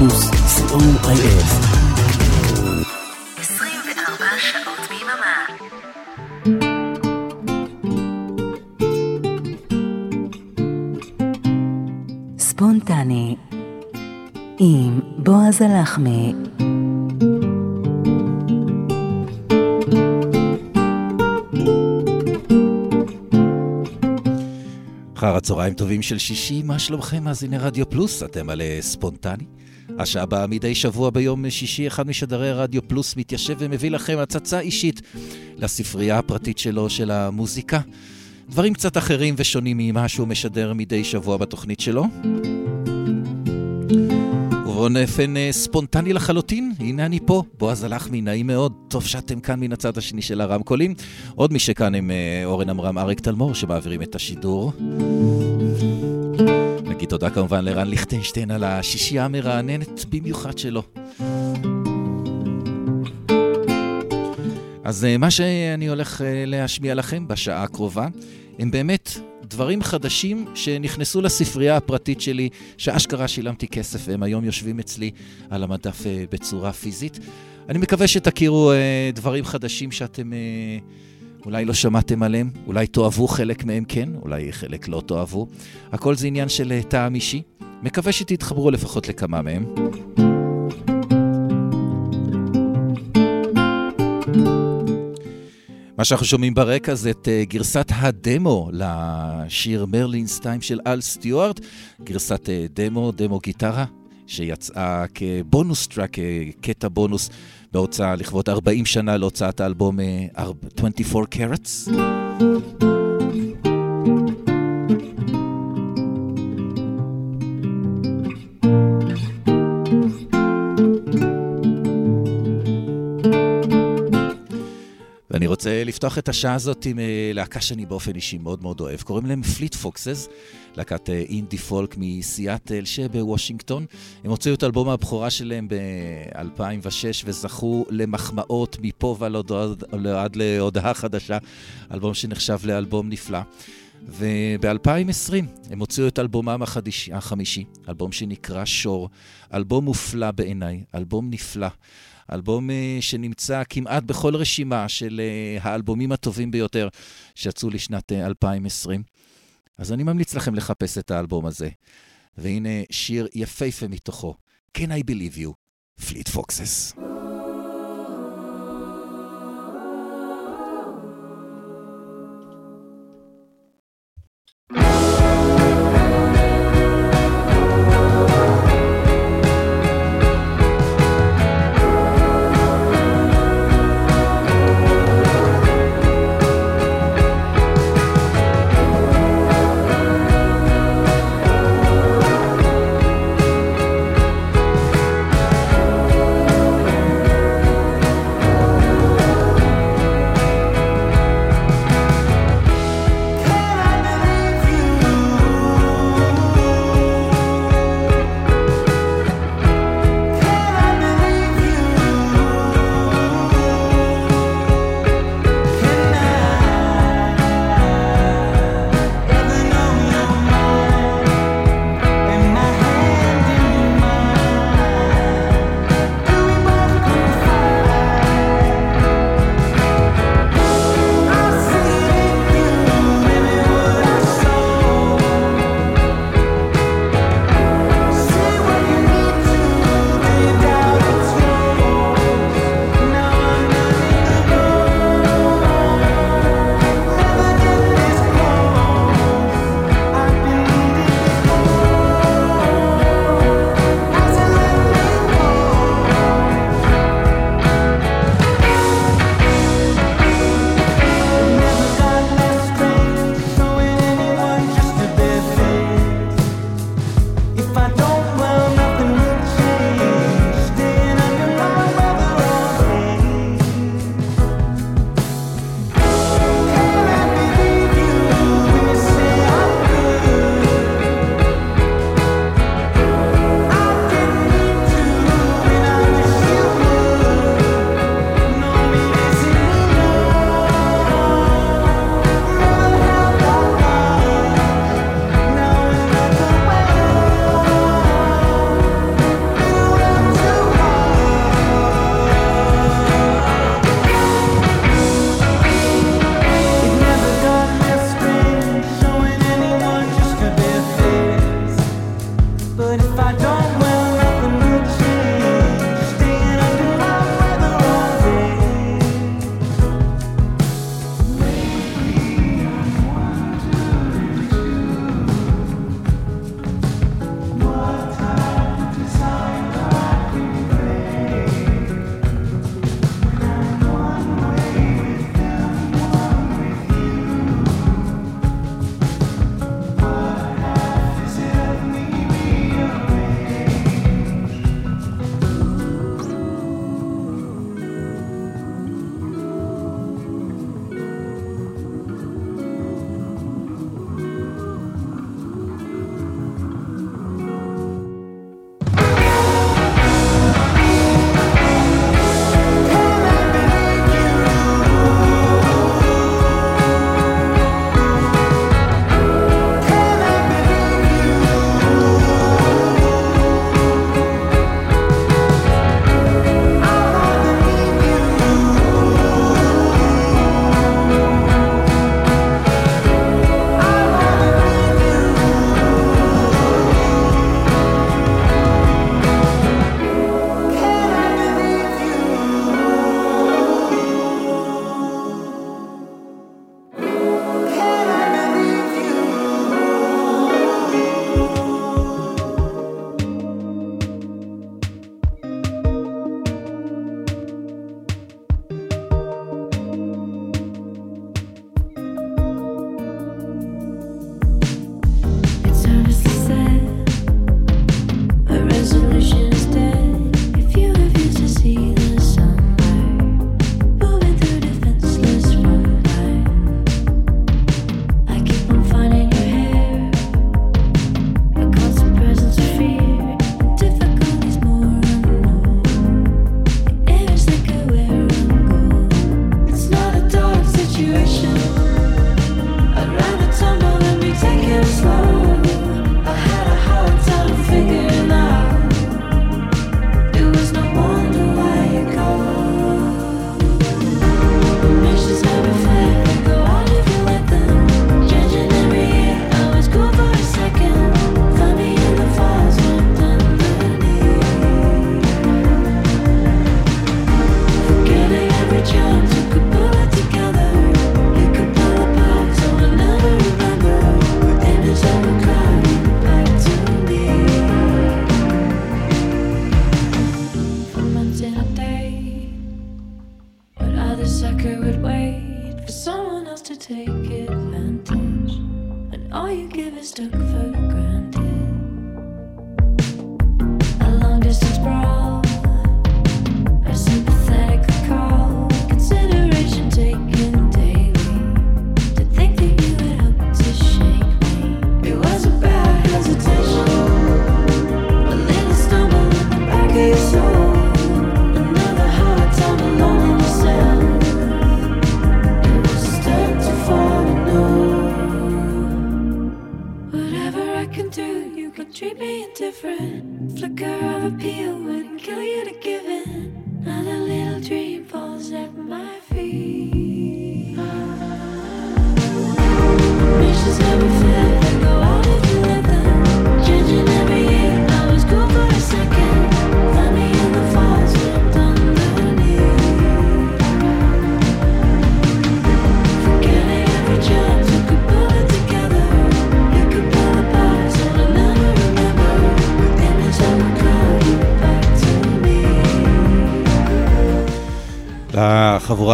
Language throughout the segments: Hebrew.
פלוס, co.il. 24 שעות ביממה. ספונטני עם בועז הלחמי אחר הצהריים טובים של שישי, מה שלומכם מאזיני רדיו פלוס? אתם על אה, ספונטני. השעה הבאה מדי שבוע ביום שישי, אחד משדרי רדיו פלוס מתיישב ומביא לכם הצצה אישית לספרייה הפרטית שלו, של המוזיקה. דברים קצת אחרים ושונים ממה שהוא משדר מדי שבוע בתוכנית שלו. ובואו נפן אה, ספונטני לחלוטין, הנה אני פה, בועז הלחמי, נעים מאוד, טוב שאתם כאן מן הצד השני של הרמקולים. עוד מי שכאן הם אה, אורן עמרם, אריק תלמור, שמעבירים את השידור. נגיד תודה כמובן לרן ליכטנשטיין על השישייה המרעננת במיוחד שלו. אז אה, מה שאני הולך להשמיע לכם בשעה הקרובה, הם באמת דברים חדשים שנכנסו לספרייה הפרטית שלי, שאשכרה שילמתי כסף והם היום יושבים אצלי על המדף אה, בצורה פיזית. אני מקווה שתכירו אה, דברים חדשים שאתם אה, אולי לא שמעתם עליהם, אולי תאהבו חלק מהם כן, אולי חלק לא תאהבו. הכל זה עניין של טעם אישי. מקווה שתתחברו לפחות לכמה מהם. מה שאנחנו שומעים ברקע זה את uh, גרסת הדמו לשיר מרלינס טיים של אל סטיוארט, גרסת uh, דמו, דמו גיטרה, שיצאה כ bonus track, קטע בונוס בהוצאה לכבוד 40 שנה להוצאת האלבום uh, 24 Carats. רוצה לפתוח את השעה הזאת עם אה, להקה שאני באופן אישי מאוד מאוד אוהב. קוראים להם Fleet Foxes, להקת אינדי פולק מסיאטל שבוושינגטון. הם הוציאו את אלבום הבכורה שלהם ב-2006 וזכו למחמאות מפה ועד להודעה חדשה, אלבום שנחשב לאלבום נפלא. וב-2020 הם הוציאו את אלבומם החדיש, החמישי, אלבום שנקרא שור, אלבום מופלא בעיניי, אלבום נפלא. אלבום אה, שנמצא כמעט בכל רשימה של אה, האלבומים הטובים ביותר שיצאו לשנת אה, 2020. אז אני ממליץ לכם לחפש את האלבום הזה. והנה שיר יפהפה מתוכו, Can I Believe You, פליט פוקסס.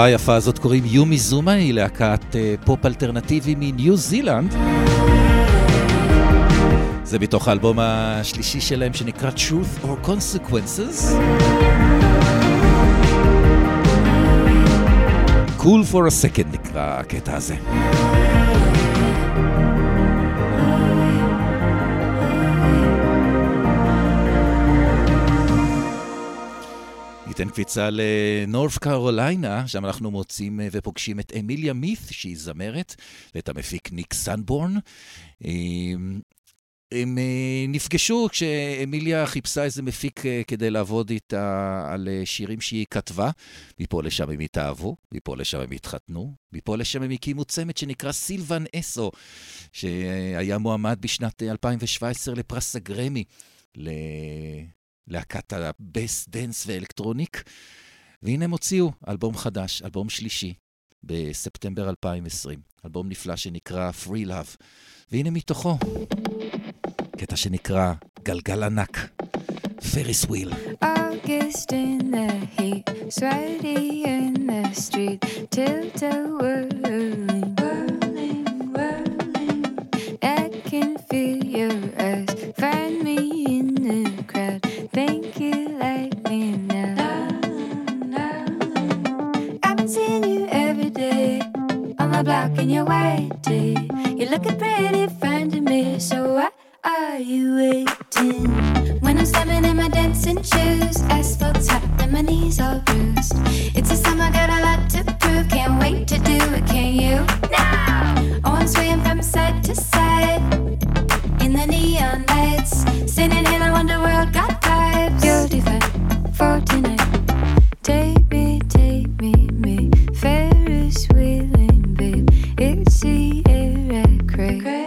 היפה הזאת קוראים יומי זומה, היא להקת אה, פופ אלטרנטיבי מניו זילנד. זה מתוך האלבום השלישי שלהם שנקרא Truth or Consequences. Cool for a second נקרא הקטע הזה. ניתן קפיצה לנורף קרוליינה, שם אנחנו מוצאים אה, ופוגשים את אמיליה מית, שהיא זמרת, ואת המפיק ניק סנבורן. אמ, הם אה, נפגשו כשאמיליה חיפשה איזה מפיק אה, כדי לעבוד איתה על שירים שהיא כתבה. מפה לשם הם התאהבו, מפה לשם הם התחתנו, מפה לשם הם הקימו צמד שנקרא סילבן אסו, שהיה מועמד בשנת 2017 לפרס הגרמי. להקת הבייס dance ו electronic, והנה הם הוציאו אלבום חדש, אלבום שלישי, בספטמבר 2020. אלבום נפלא שנקרא Free Love. והנה מתוכו, קטע שנקרא גלגל ענק, Ferris Wheel. August in the heat, sweaty in the street, Tilt-A-Whirling, whirling, whirling. I can feel the block and you're waiting. You're looking pretty fine to me, so why are you waiting? When I'm slamming in my dancing shoes, asphalt's hot and my knees all bruised. It's a summer, got a lot to prove. Can't wait to do it, can you? Now, oh, I'm swaying from side to side in the neon lights, singing in a wonder world. Got vibes. Beautiful for tonight. Take me, take me, It's the air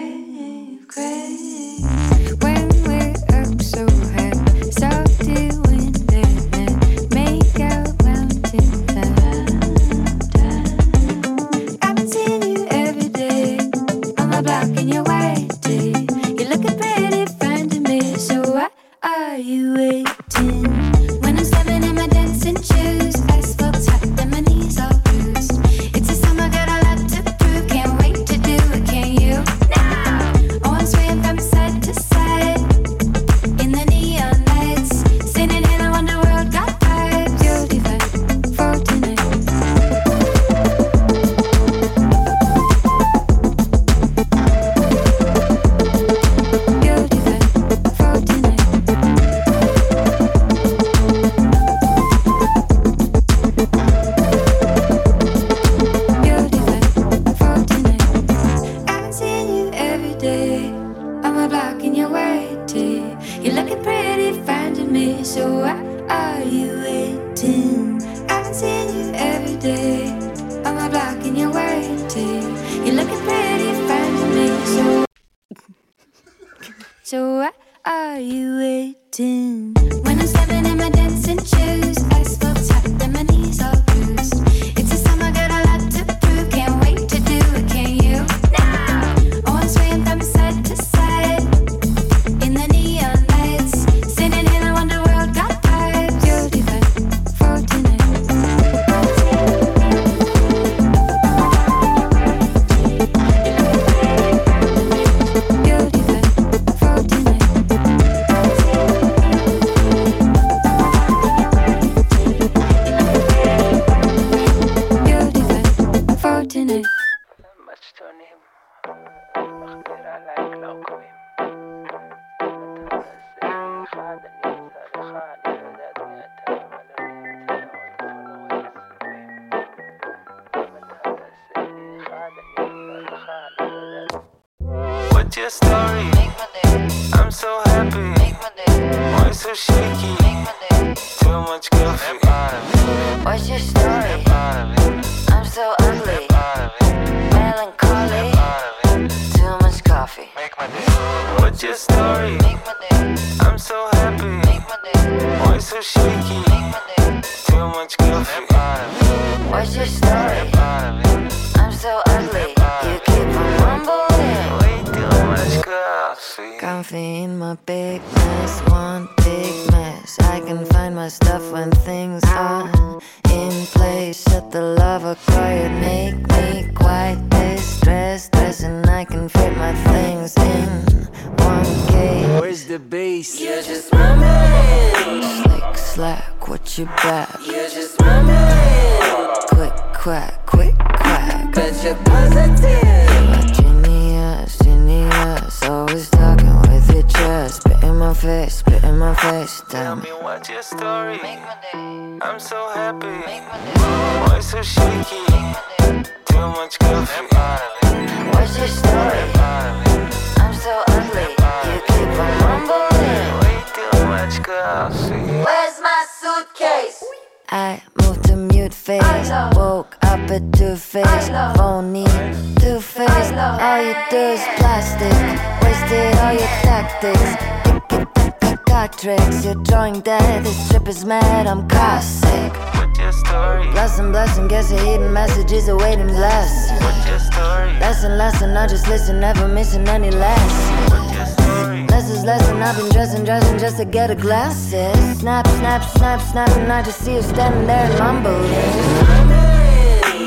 Tricks, you're drawing dead. This trip is mad, I'm. What's your story? Blessing, blessing, guess your hidden messages awaiting bless. What's your story? Lesson, lesson, I just listen, never missing any lesson. What's your story? Less is less, and I've been dressing, dressing just to get a glasses. Snap, snap, snap, snap, and I just see you standing there and mumbling.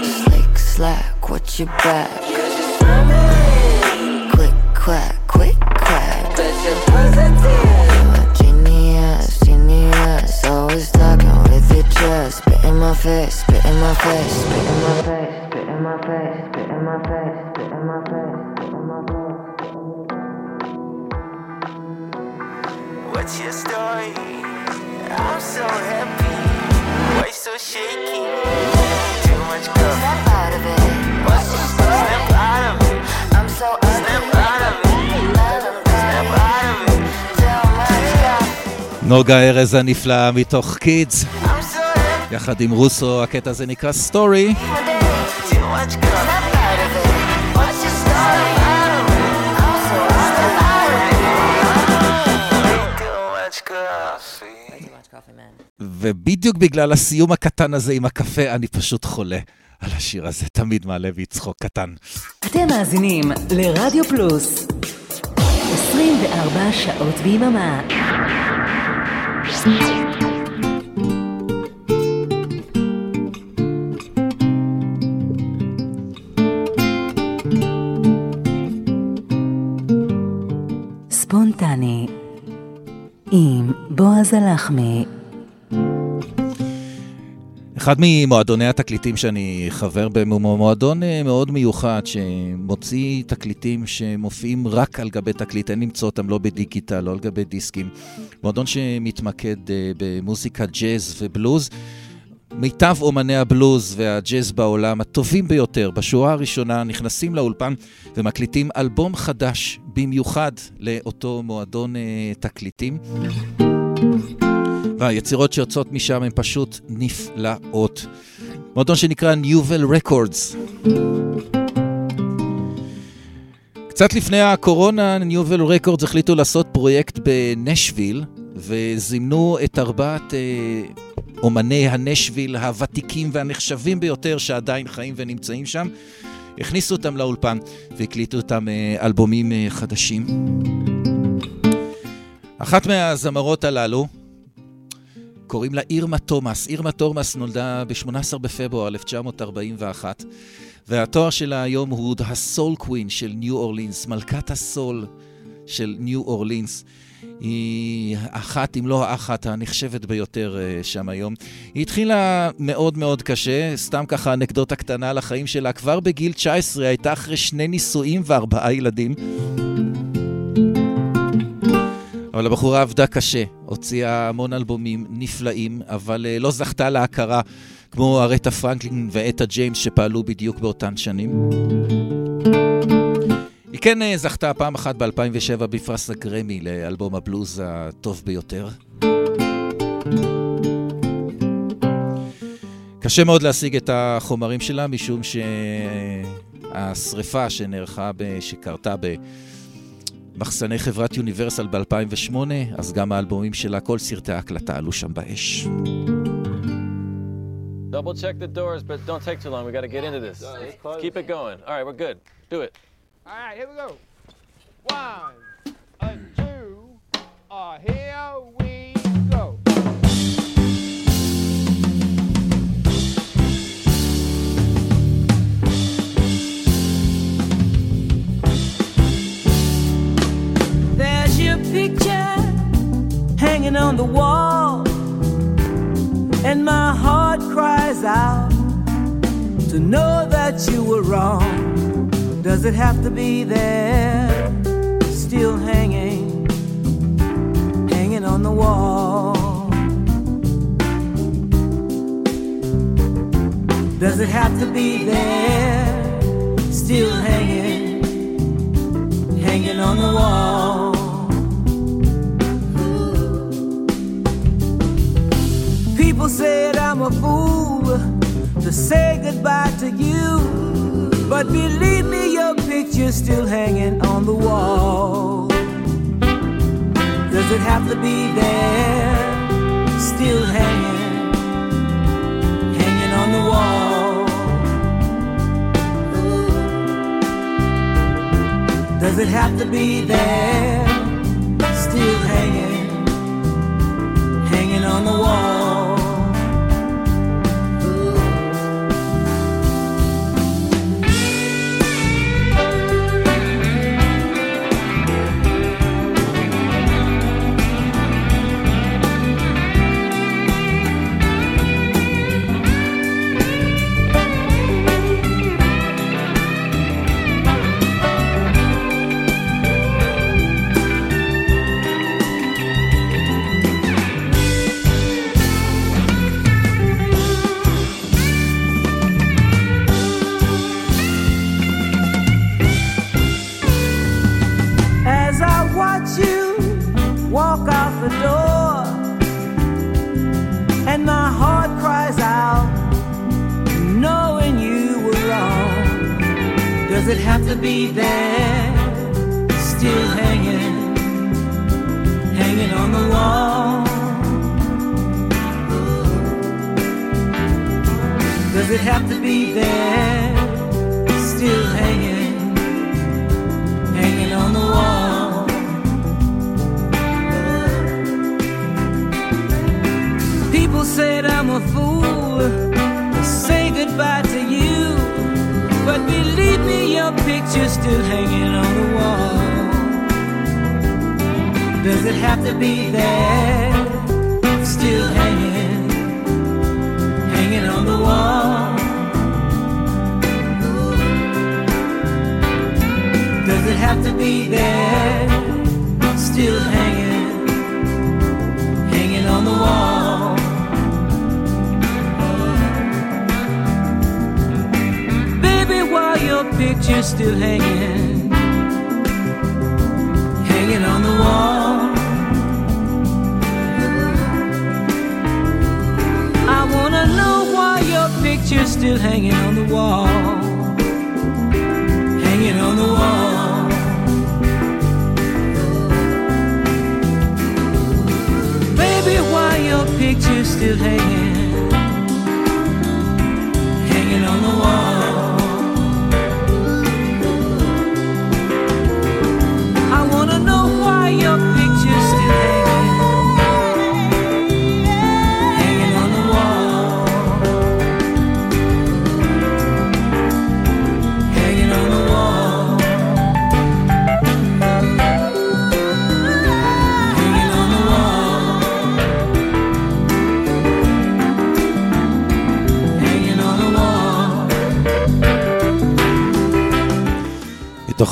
Slick slack, what you back? Quick quack. Always talking with your chest. Spit in my face, spit in my face, spit in my face, spit in my face, spit in my face, spit in my face, spit in my face. What's your story? I'm so happy. Why so shaky? Too much coffee. Snap out of it. What's your story? נוגה ארז הנפלאה מתוך קידס. יחד עם רוסו, הקטע הזה נקרא סטורי. ובדיוק בגלל הסיום הקטן הזה עם הקפה, אני פשוט חולה על השיר הזה, תמיד מעלה בי צחוק קטן. אתם מאזינים לרדיו פלוס 24 שעות ביממה ספונטני עם בועז הלחמי אחד ממועדוני התקליטים שאני חבר בהם הוא מועדון אה, מאוד מיוחד שמוציא תקליטים שמופיעים רק על גבי תקליט, אין למצוא אותם לא בדיגיטל, לא על גבי דיסקים. מועדון שמתמקד אה, במוזיקה ג'אז ובלוז. מיטב אומני הבלוז והג'אז בעולם, הטובים ביותר, בשורה הראשונה, נכנסים לאולפן ומקליטים אלבום חדש במיוחד לאותו מועדון אה, תקליטים. והיצירות שיוצאות משם הן פשוט נפלאות. מועדון שנקרא Newvel Records. קצת לפני הקורונה, Newvel Records החליטו לעשות פרויקט בנשוויל, וזימנו את ארבעת אה, אומני הנשוויל הוותיקים והנחשבים ביותר שעדיין חיים ונמצאים שם. הכניסו אותם לאולפן והקליטו אותם אה, אלבומים אה, חדשים. אחת מהזמרות הללו, קוראים לה אירמה תומאס. אירמה תומאס נולדה ב-18 בפברואר 1941, והתואר שלה היום הוא הסול קווין של ניו אורלינס, מלכת הסול של ניו אורלינס. היא אחת, אם לא האחת, הנחשבת ביותר uh, שם היום. היא התחילה מאוד מאוד קשה, סתם ככה אנקדוטה קטנה על החיים שלה. כבר בגיל 19 הייתה אחרי שני נישואים וארבעה ילדים. אבל הבחורה עבדה קשה, הוציאה המון אלבומים נפלאים, אבל uh, לא זכתה להכרה כמו ארטה פרנקלין ואתה ג'יימס שפעלו בדיוק באותן שנים. היא כן uh, זכתה פעם אחת ב-2007 בפרס הגרמי לאלבום הבלוז הטוב ביותר. קשה מאוד להשיג את החומרים שלה, משום שהשריפה שנערכה, שקרתה במחסני חברת יוניברסל ב-2008, אז גם האלבומים שלה, כל סרטי ההקלטה עלו שם באש. Double check the doors, but don't take too long. We got to get into this. Keep it going. All right, we're good. Do it. All right, here we go. One, a two, a here we hanging on the wall, and my heart cries out to know that you were wrong. Does it have to be there, still hanging, hanging on the wall? Does it have to be there, still hanging, hanging on the wall? People said I'm a fool to say goodbye to you. But believe me, your picture's still hanging on the wall. Does it have to be there, still hanging, hanging on the wall? Does it have to be there, still hanging, hanging on the wall?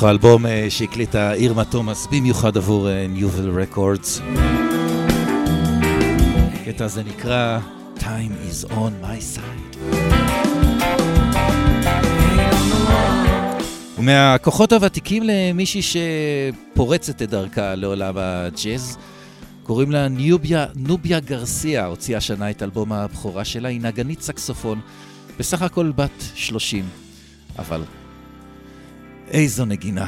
מתוך האלבום אה, שהקליטה אירמה תומאס במיוחד עבור ניובל רקורדס. הקטע הזה נקרא Time is on my side. ומהכוחות הוותיקים למישהי שפורצת את דרכה לעולם הג'אז, קוראים לה ניוביה, נוביה גרסיה, הוציאה השנה את אלבום הבכורה שלה, היא נגנית סקסופון, בסך הכל בת 30, אבל איזו נגינה.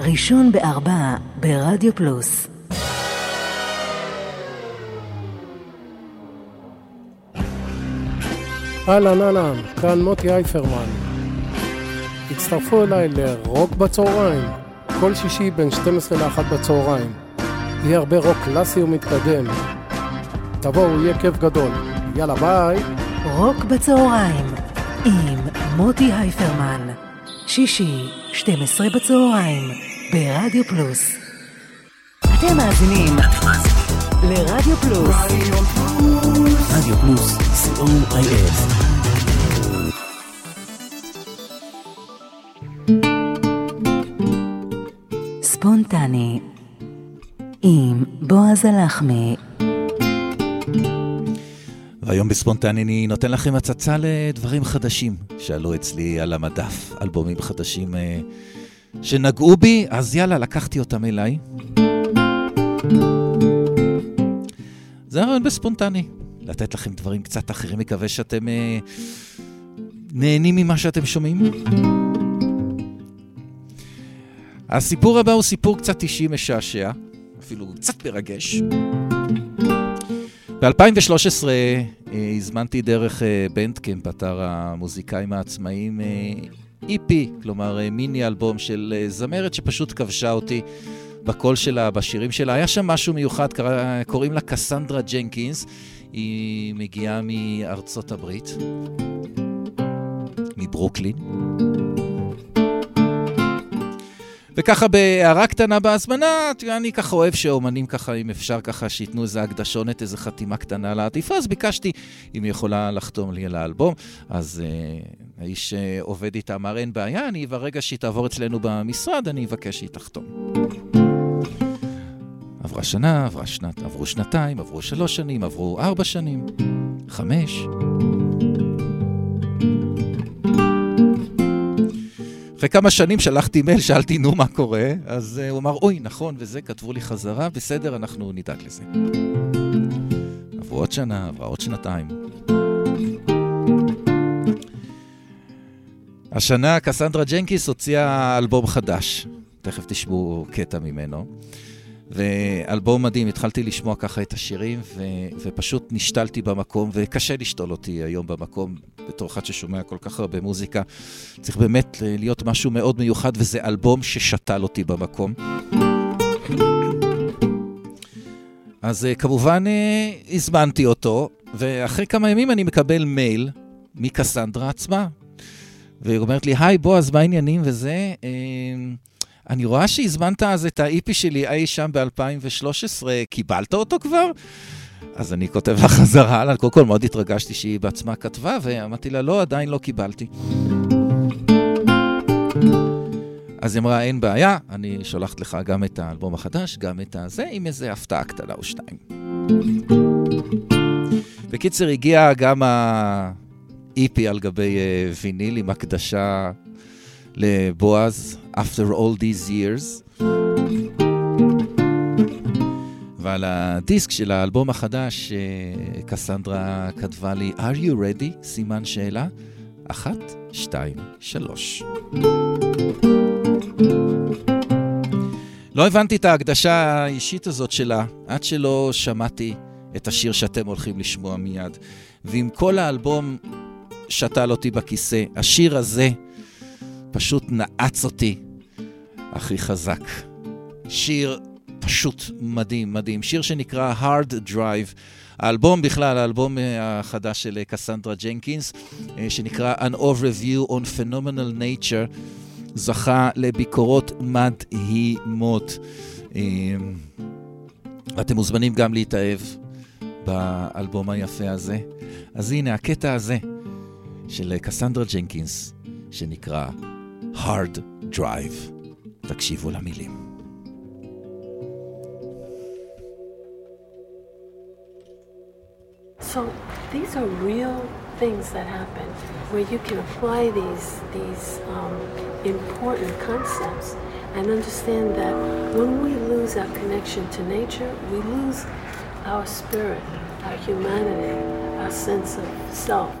ראשון בארבע ברדיו פלוס. אהלן אהלן, כאן מוטי אייפרמן. הצטרפו אליי לרוק בצהריים, כל שישי בין 12 ל-1 בצהריים. יהיה הרבה רוק קלאסי ומתקדם. תבואו, יהיה כיף גדול. יאללה, ביי. רוק בצהריים עם מוטי הייפרמן, שישי, 12 בצהריים, ברדיו פלוס. אתם מאזינים לרדיו פלוס. רדיו פלוס, co.il. ספונטני עם בועז הלחמי. והיום בספונטני אני נותן לכם הצצה לדברים חדשים שעלו אצלי על המדף, אלבומים חדשים אה, שנגעו בי, אז יאללה, לקחתי אותם אליי. זה הרעיון בספונטני, לתת לכם דברים קצת אחרים, מקווה שאתם אה, נהנים ממה שאתם שומעים. הסיפור הבא הוא סיפור קצת אישי משעשע, אפילו קצת מרגש. ב-2013 אה, הזמנתי דרך אה, בנדקאמפ, אתר המוזיקאים העצמאיים, אה, EP, כלומר אה, מיני אלבום של אה, זמרת שפשוט כבשה אותי בקול שלה, בשירים שלה. היה שם משהו מיוחד, קוראים לה קסנדרה ג'נקינס, היא מגיעה מארצות הברית, מברוקלין. וככה בהערה קטנה בהזמנה, אני ככה אוהב שאומנים ככה, אם אפשר ככה, שייתנו איזה הקדשונת, איזה חתימה קטנה לעטיפה, אז ביקשתי אם היא יכולה לחתום לי על האלבום. אז uh, האיש שעובד איתה אמר, אין בעיה, אני ברגע שהיא תעבור אצלנו במשרד, אני אבקש שהיא תחתום. עברה שנה, עברה שנת, עברו שנתיים, עברו שלוש שנים, עברו ארבע שנים, חמש. אחרי כמה שנים שלחתי מייל, שאלתי, נו, מה קורה? אז uh, הוא אמר, אוי, נכון, וזה, כתבו לי חזרה, בסדר, אנחנו נדאג לזה. עברו עוד שנה, עברה עוד שנתיים. השנה קסנדרה ג'נקיס הוציאה אלבום חדש. תכף תשמעו קטע ממנו. ואלבום מדהים, התחלתי לשמוע ככה את השירים, ו... ופשוט נשתלתי במקום, וקשה לשתול אותי היום במקום, בתור אחד ששומע כל כך הרבה מוזיקה. צריך באמת להיות משהו מאוד מיוחד, וזה אלבום ששתל אותי במקום. אז כמובן הזמנתי אותו, ואחרי כמה ימים אני מקבל מייל מקסנדרה עצמה. והיא אומרת לי, היי, בועז, מה העניינים וזה? אני רואה שהזמנת אז את ה-EP שלי אי שם ב-2013, קיבלת אותו כבר? אז אני כותב לה חזרה, הלאה, קודם כל מאוד התרגשתי שהיא בעצמה כתבה, ואמרתי לה, לא, עדיין לא קיבלתי. אז היא אמרה, אין בעיה, אני שולחת לך גם את האלבום החדש, גם את הזה, עם איזה הפתעה קטנה או שתיים. בקיצר, הגיע גם ה-EP על גבי uh, ויניל עם הקדשה לבועז, After All These Years. ועל הדיסק של האלבום החדש, קסנדרה כתבה לי, are you ready? סימן שאלה. אחת, שתיים, שלוש. לא הבנתי את ההקדשה האישית הזאת שלה, עד שלא שמעתי את השיר שאתם הולכים לשמוע מיד. ועם כל האלבום שתל אותי בכיסא, השיר הזה פשוט נעץ אותי הכי חזק. שיר פשוט מדהים, מדהים. שיר שנקרא Hard Drive. האלבום בכלל, האלבום החדש של קסנדרה ג'נקינס, שנקרא An Overview on Phenomenal Nature, זכה לביקורות מדהימות. ואתם מוזמנים גם להתאהב באלבום היפה הזה. אז הנה, הקטע הזה של קסנדרה ג'נקינס, שנקרא Hard Drive. תקשיבו למילים. So these are real things that happen where you can apply these these um, important concepts and understand that when we lose our connection to nature, we lose our spirit, our humanity, our sense of self.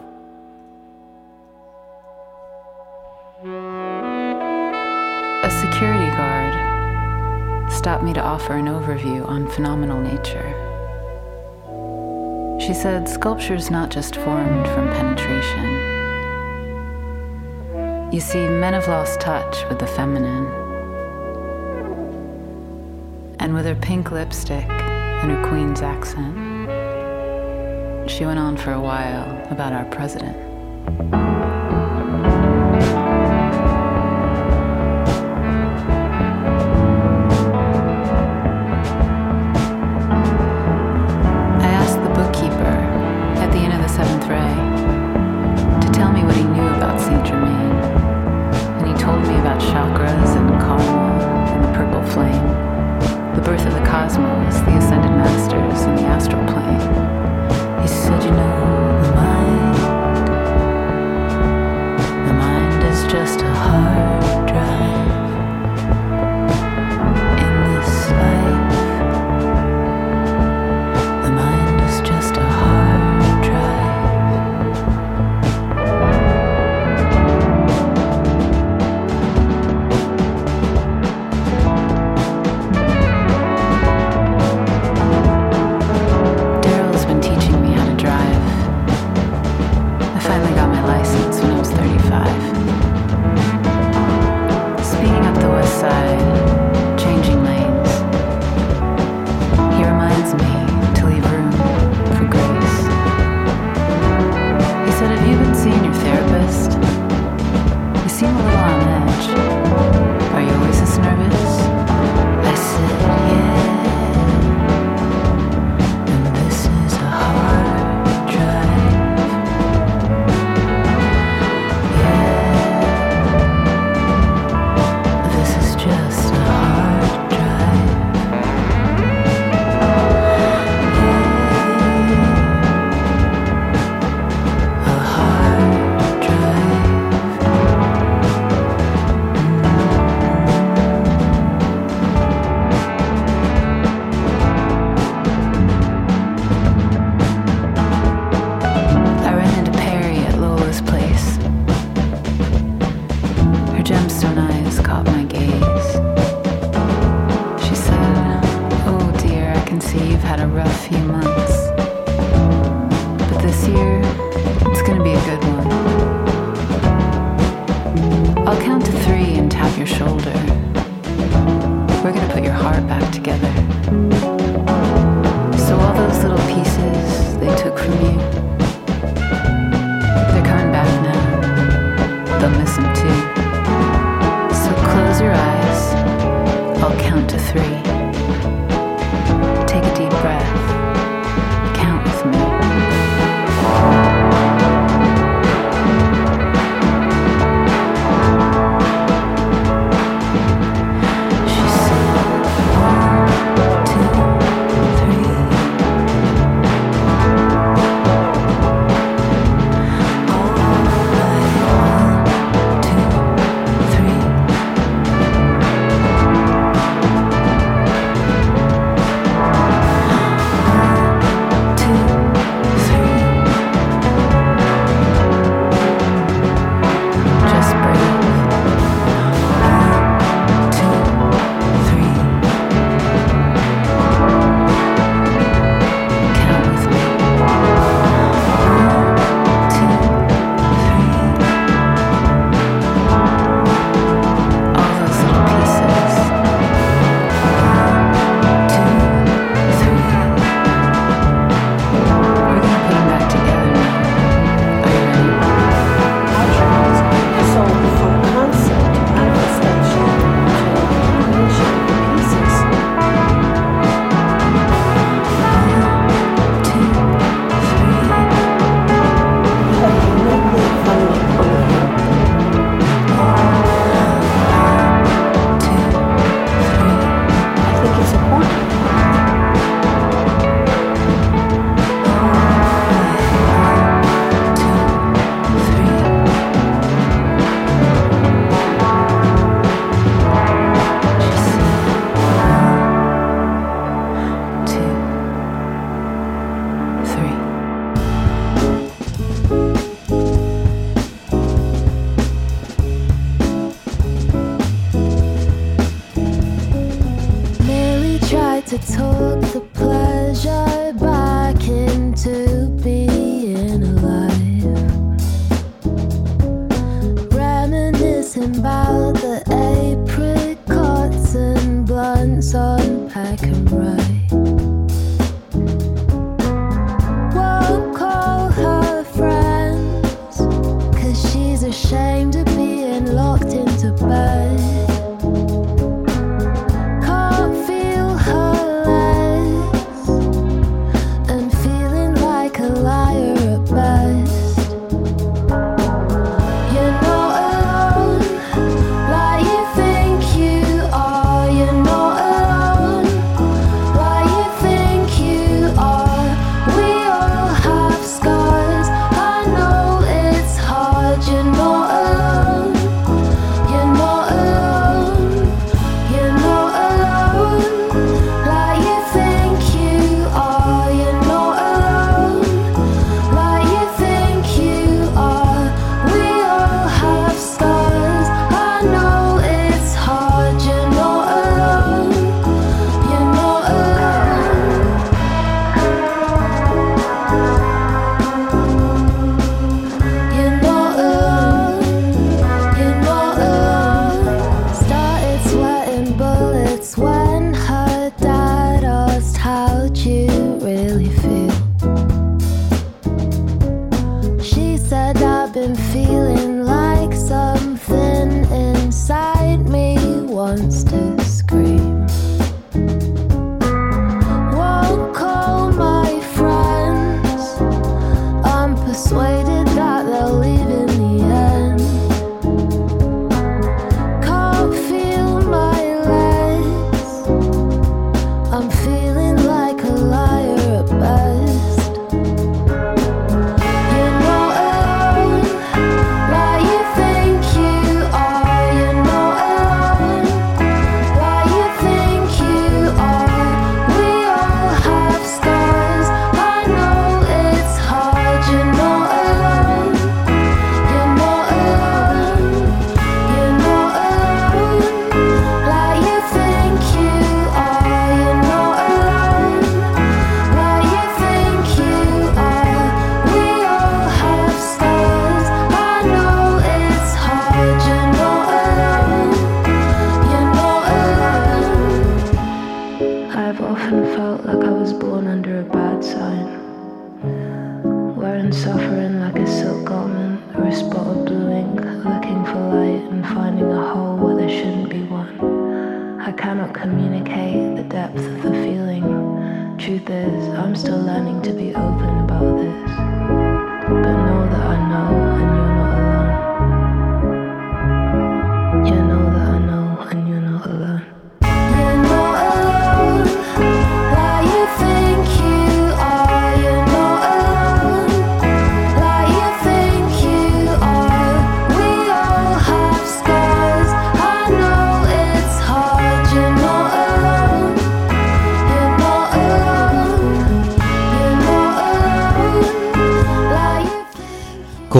A security guard stopped me to offer an overview on phenomenal nature. She said sculpture's not just formed from penetration. You see, men have lost touch with the feminine. And with her pink lipstick and her queen's accent, she went on for a while about our president.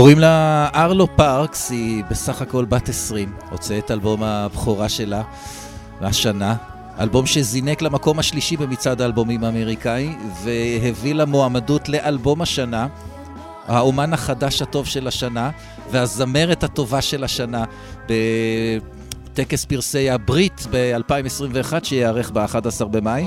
קוראים לה ארלו פארקס, היא בסך הכל בת 20, הוצאת אלבום הבכורה שלה השנה. אלבום שזינק למקום השלישי במצעד האלבומים האמריקאי והביא לה מועמדות לאלבום השנה, האומן החדש הטוב של השנה והזמרת הטובה של השנה בטקס פרסי הברית ב-2021 שייארך ב-11 במאי.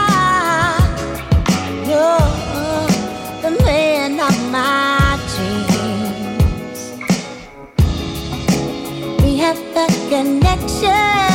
You're the man of my dreams. We have that connection.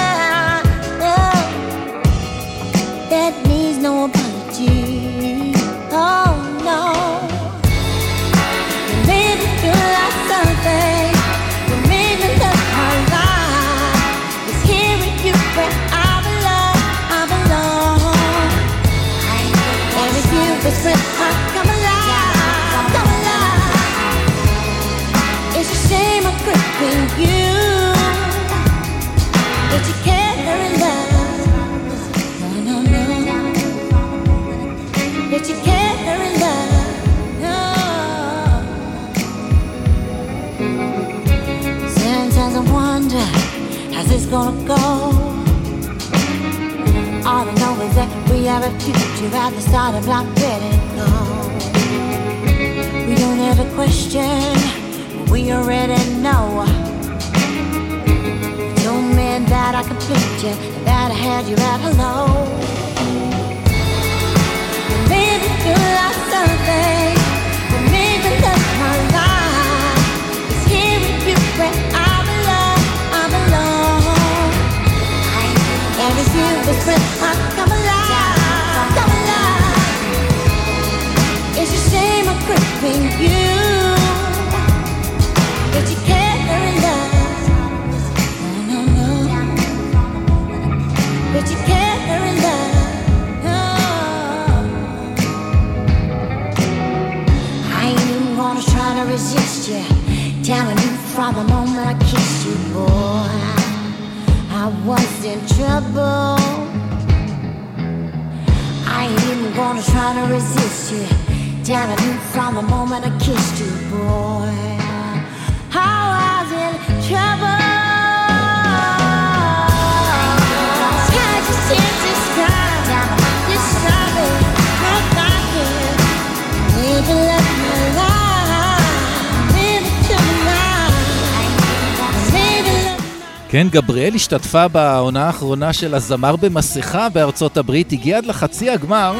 כן, גבריאל השתתפה בעונה האחרונה של הזמר במסכה בארצות הברית, הגיע עד לחצי הגמר.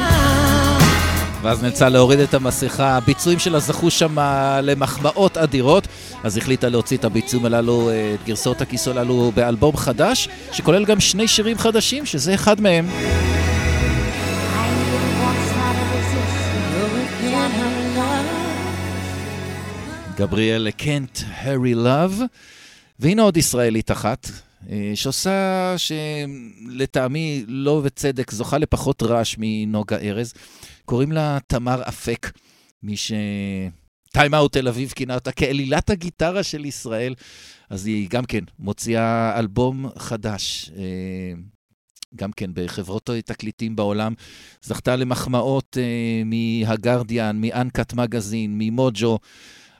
ואז נאלצה להוריד את המסכה, הביצועים שלה זכו שם למחמאות אדירות, אז החליטה להוציא את הביצועים הללו, את גרסאות הכיס הללו, באלבום חדש, שכולל גם שני שירים חדשים, שזה אחד מהם. גבריאל קנט, הרי לאב. והנה עוד ישראלית אחת, אה, שעושה, שלטעמי, לא בצדק, זוכה לפחות רעש מנוגה ארז. קוראים לה תמר אפק, מי ש... טיים אאוט תל אביב כינה אותה כאלילת הגיטרה של ישראל, אז היא גם כן מוציאה אלבום חדש. אה, גם כן בחברות תקליטים בעולם, זכתה למחמאות אה, מהגרדיאן, מאנקאט מגזין, ממוג'ו.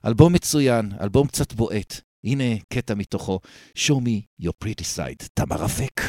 אלבום מצוין, אלבום קצת בועט. הנה קטע מתוכו, show me your pretty side, תמר אפק.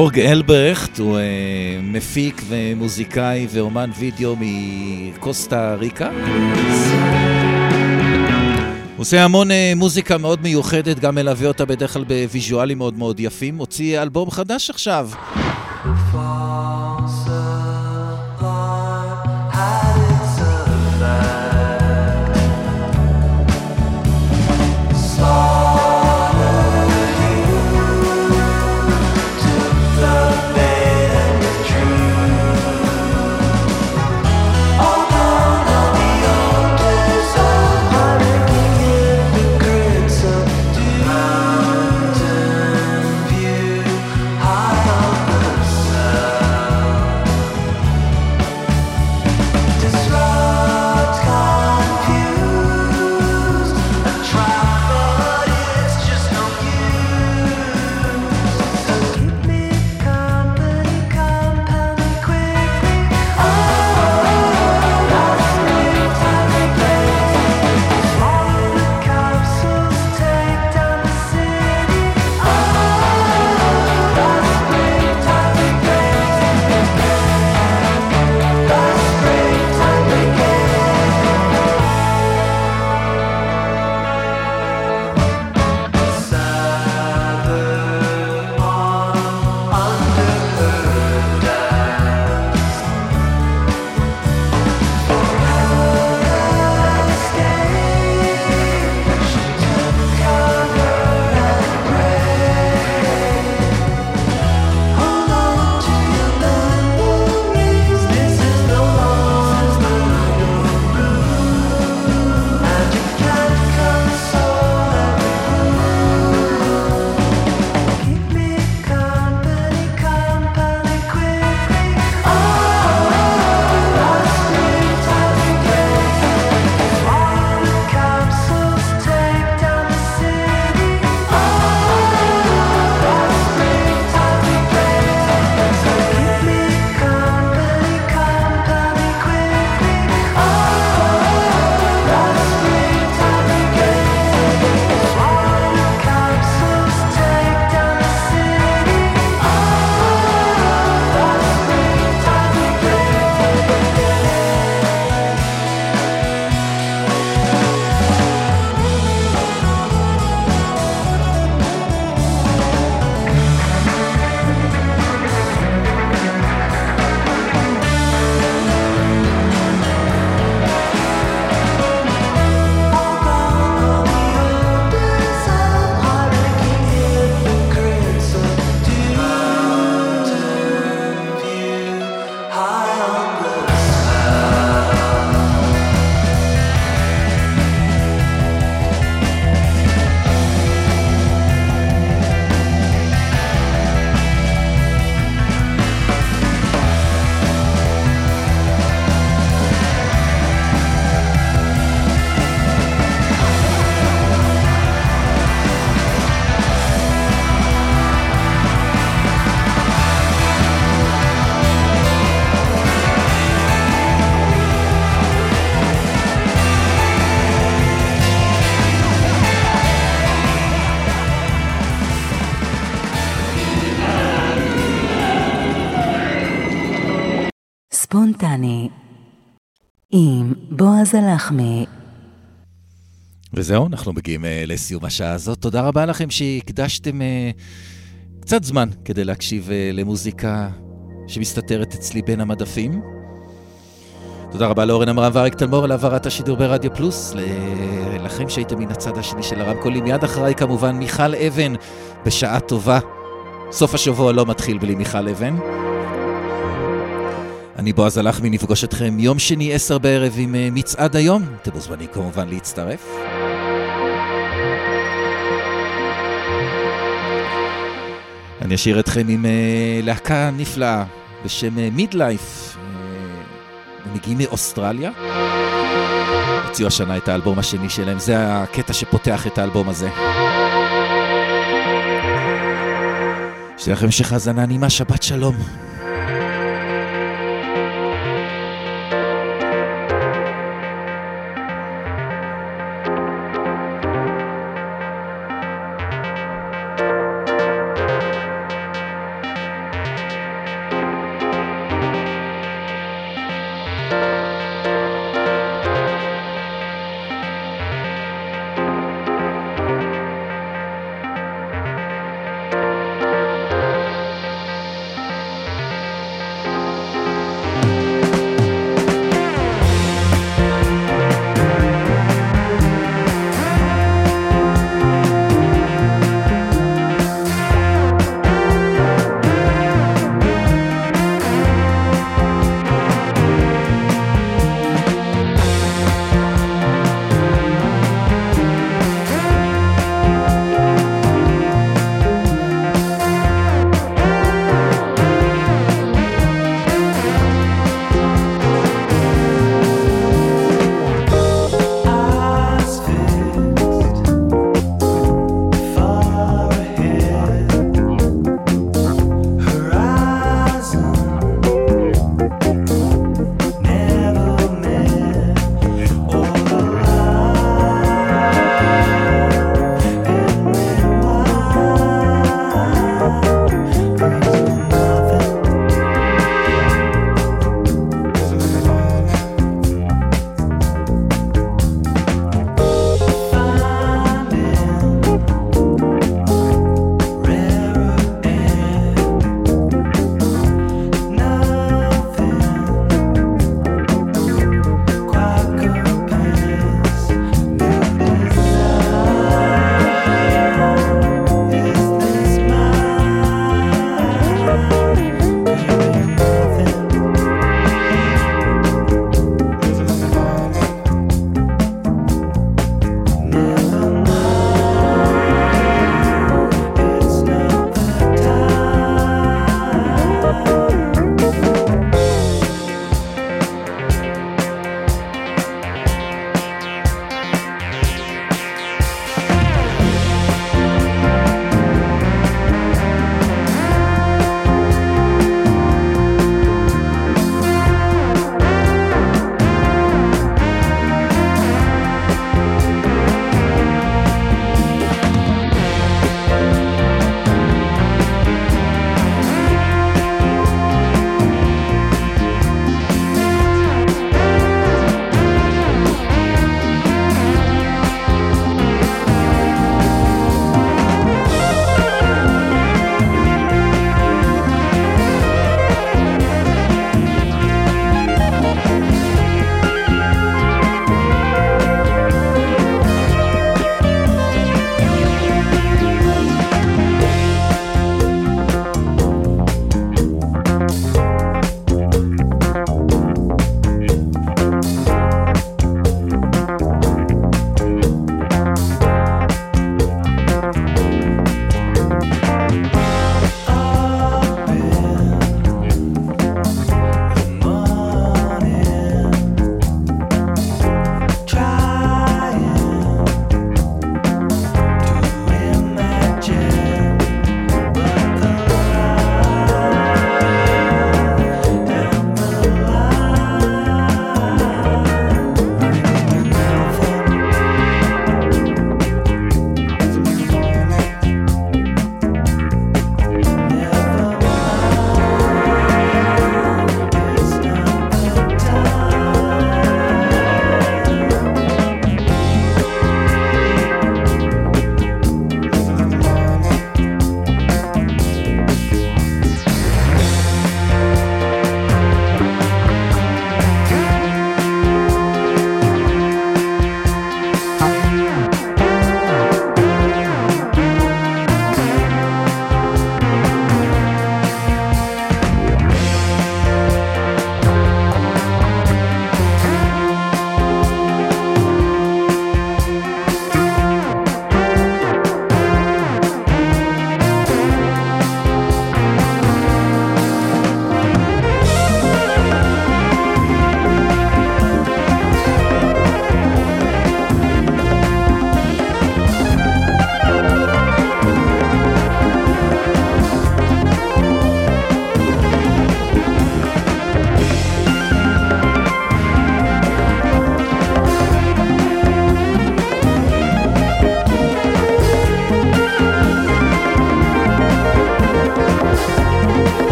גאורג אלברכט הוא uh, מפיק ומוזיקאי ואומן וידאו מקוסטה ריקה. הוא עושה המון uh, מוזיקה מאוד מיוחדת, גם מלווה אותה בדרך כלל בוויז'ואלים מאוד מאוד יפים. הוציא אלבום חדש עכשיו. בועז הלחמי. וזהו, אנחנו מגיעים uh, לסיום השעה הזאת. תודה רבה לכם שהקדשתם uh, קצת זמן כדי להקשיב uh, למוזיקה שמסתתרת אצלי בין המדפים. תודה רבה לאורן עמרם ואריק תלמור על העברת השידור ברדיו פלוס, לכם שהייתם מן הצד השני של הרמקולים. מיד אחריי כמובן מיכל אבן, בשעה טובה. סוף השבוע לא מתחיל בלי מיכל אבן. אני בועז הלחמי, נפגוש אתכם יום שני עשר בערב עם אה, מצעד היום. אתם מוזמנים כמובן להצטרף. אני אשאיר אתכם עם uh, להקה נפלאה בשם מידלייף. Uh, הם מגיעים מאוסטרליה. הוציאו השנה את האלבום השני שלהם, זה הקטע שפותח את האלבום הזה. שתהיה לכם המשך האזנה נעימה, שבת שלום.